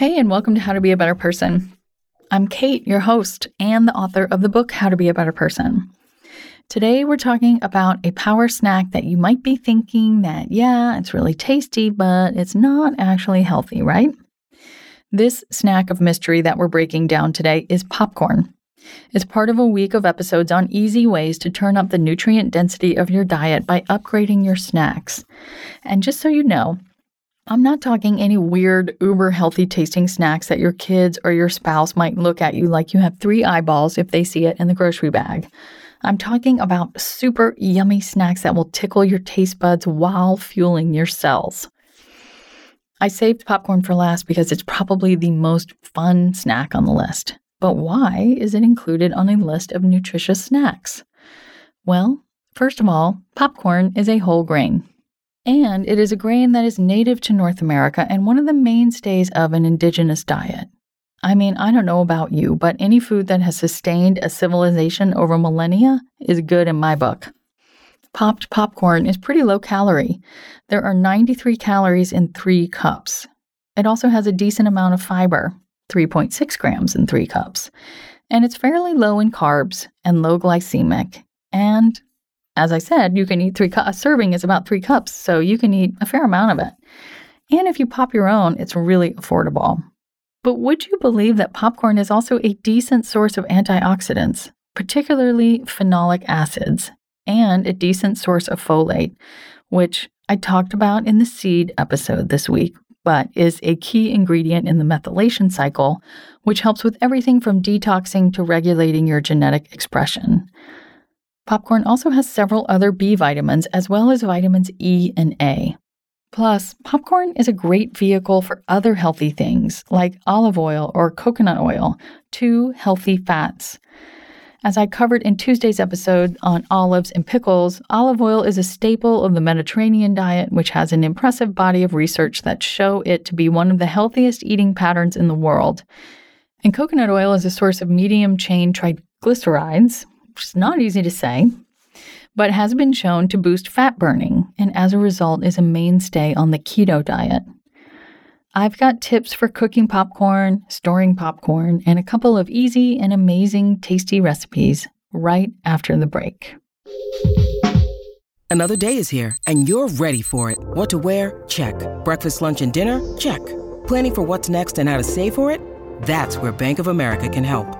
Hey, and welcome to How to Be a Better Person. I'm Kate, your host and the author of the book How to Be a Better Person. Today, we're talking about a power snack that you might be thinking that, yeah, it's really tasty, but it's not actually healthy, right? This snack of mystery that we're breaking down today is popcorn. It's part of a week of episodes on easy ways to turn up the nutrient density of your diet by upgrading your snacks. And just so you know, I'm not talking any weird, uber healthy tasting snacks that your kids or your spouse might look at you like you have three eyeballs if they see it in the grocery bag. I'm talking about super yummy snacks that will tickle your taste buds while fueling your cells. I saved popcorn for last because it's probably the most fun snack on the list. But why is it included on a list of nutritious snacks? Well, first of all, popcorn is a whole grain. And it is a grain that is native to North America and one of the mainstays of an indigenous diet. I mean, I don't know about you, but any food that has sustained a civilization over millennia is good in my book. Popped popcorn is pretty low calorie. There are 93 calories in three cups. It also has a decent amount of fiber, 3.6 grams in three cups. And it's fairly low in carbs and low glycemic. And as I said, you can eat three cups. A serving is about three cups, so you can eat a fair amount of it. And if you pop your own, it's really affordable. But would you believe that popcorn is also a decent source of antioxidants, particularly phenolic acids, and a decent source of folate, which I talked about in the seed episode this week, but is a key ingredient in the methylation cycle, which helps with everything from detoxing to regulating your genetic expression. Popcorn also has several other B vitamins as well as vitamins E and A. Plus, popcorn is a great vehicle for other healthy things like olive oil or coconut oil, two healthy fats. As I covered in Tuesday's episode on olives and pickles, olive oil is a staple of the Mediterranean diet, which has an impressive body of research that show it to be one of the healthiest eating patterns in the world. And coconut oil is a source of medium chain triglycerides, which is not easy to say, but has been shown to boost fat burning and as a result is a mainstay on the keto diet. I've got tips for cooking popcorn, storing popcorn, and a couple of easy and amazing tasty recipes right after the break. Another day is here and you're ready for it. What to wear? Check. Breakfast, lunch, and dinner? Check. Planning for what's next and how to save for it? That's where Bank of America can help.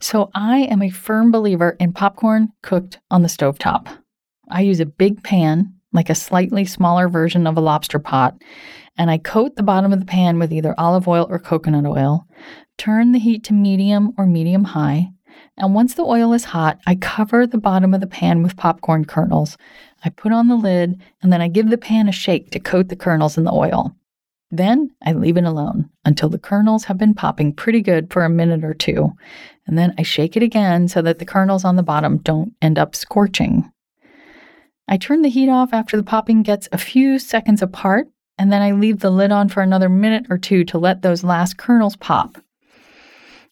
So I am a firm believer in popcorn cooked on the stovetop. I use a big pan, like a slightly smaller version of a lobster pot, and I coat the bottom of the pan with either olive oil or coconut oil, turn the heat to medium or medium high, And once the oil is hot, I cover the bottom of the pan with popcorn kernels. I put on the lid and then I give the pan a shake to coat the kernels in the oil. Then I leave it alone until the kernels have been popping pretty good for a minute or two. And then I shake it again so that the kernels on the bottom don't end up scorching. I turn the heat off after the popping gets a few seconds apart, and then I leave the lid on for another minute or two to let those last kernels pop.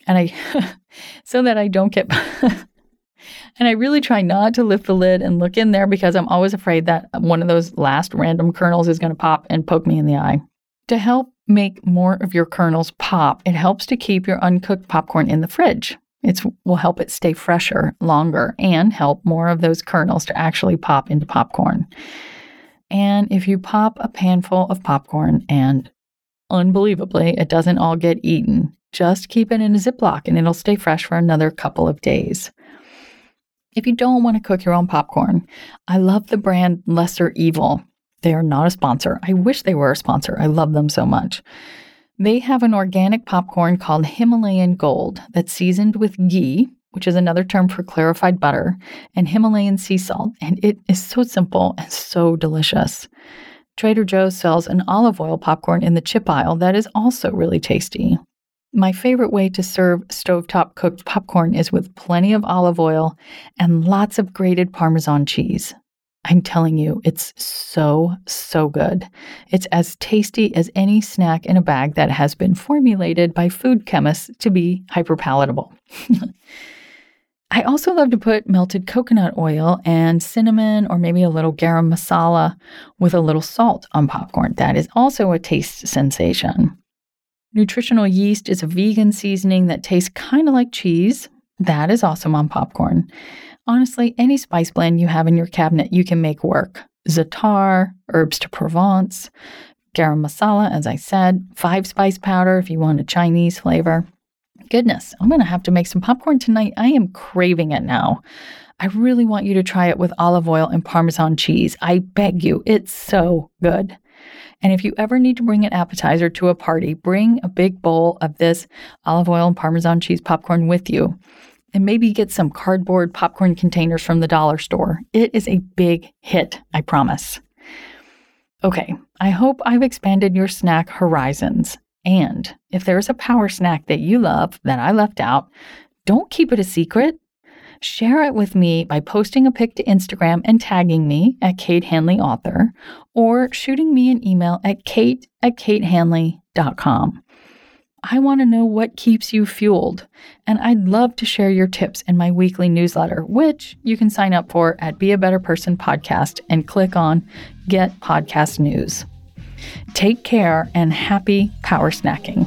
And I, so that I don't get, and I really try not to lift the lid and look in there because I'm always afraid that one of those last random kernels is going to pop and poke me in the eye. To help make more of your kernels pop, it helps to keep your uncooked popcorn in the fridge. It will help it stay fresher longer and help more of those kernels to actually pop into popcorn. And if you pop a panful of popcorn and unbelievably it doesn't all get eaten, just keep it in a Ziploc and it'll stay fresh for another couple of days. If you don't want to cook your own popcorn, I love the brand Lesser Evil. They are not a sponsor. I wish they were a sponsor. I love them so much. They have an organic popcorn called Himalayan Gold that's seasoned with ghee, which is another term for clarified butter, and Himalayan sea salt, and it is so simple and so delicious. Trader Joe's sells an olive oil popcorn in the chip aisle that is also really tasty. My favorite way to serve stovetop cooked popcorn is with plenty of olive oil and lots of grated Parmesan cheese. I'm telling you, it's so, so good. It's as tasty as any snack in a bag that has been formulated by food chemists to be hyperpalatable. I also love to put melted coconut oil and cinnamon or maybe a little garam masala with a little salt on popcorn. That is also a taste sensation. Nutritional yeast is a vegan seasoning that tastes kind of like cheese. That is awesome on popcorn. Honestly, any spice blend you have in your cabinet, you can make work. Za'atar, herbes de Provence, garam masala, as I said, five spice powder if you want a Chinese flavor. Goodness, I'm going to have to make some popcorn tonight. I am craving it now. I really want you to try it with olive oil and Parmesan cheese. I beg you, it's so good. And if you ever need to bring an appetizer to a party, bring a big bowl of this olive oil and Parmesan cheese popcorn with you and maybe get some cardboard popcorn containers from the dollar store. It is a big hit, I promise. Okay, I hope I've expanded your snack horizons. And if there's a power snack that you love that I left out, don't keep it a secret. Share it with me by posting a pic to Instagram and tagging me at Kate Hanley Author or shooting me an email at kate at katehanley.com. I want to know what keeps you fueled, and I'd love to share your tips in my weekly newsletter, which you can sign up for at Be a Better Person podcast and click on Get Podcast News. Take care and happy power snacking.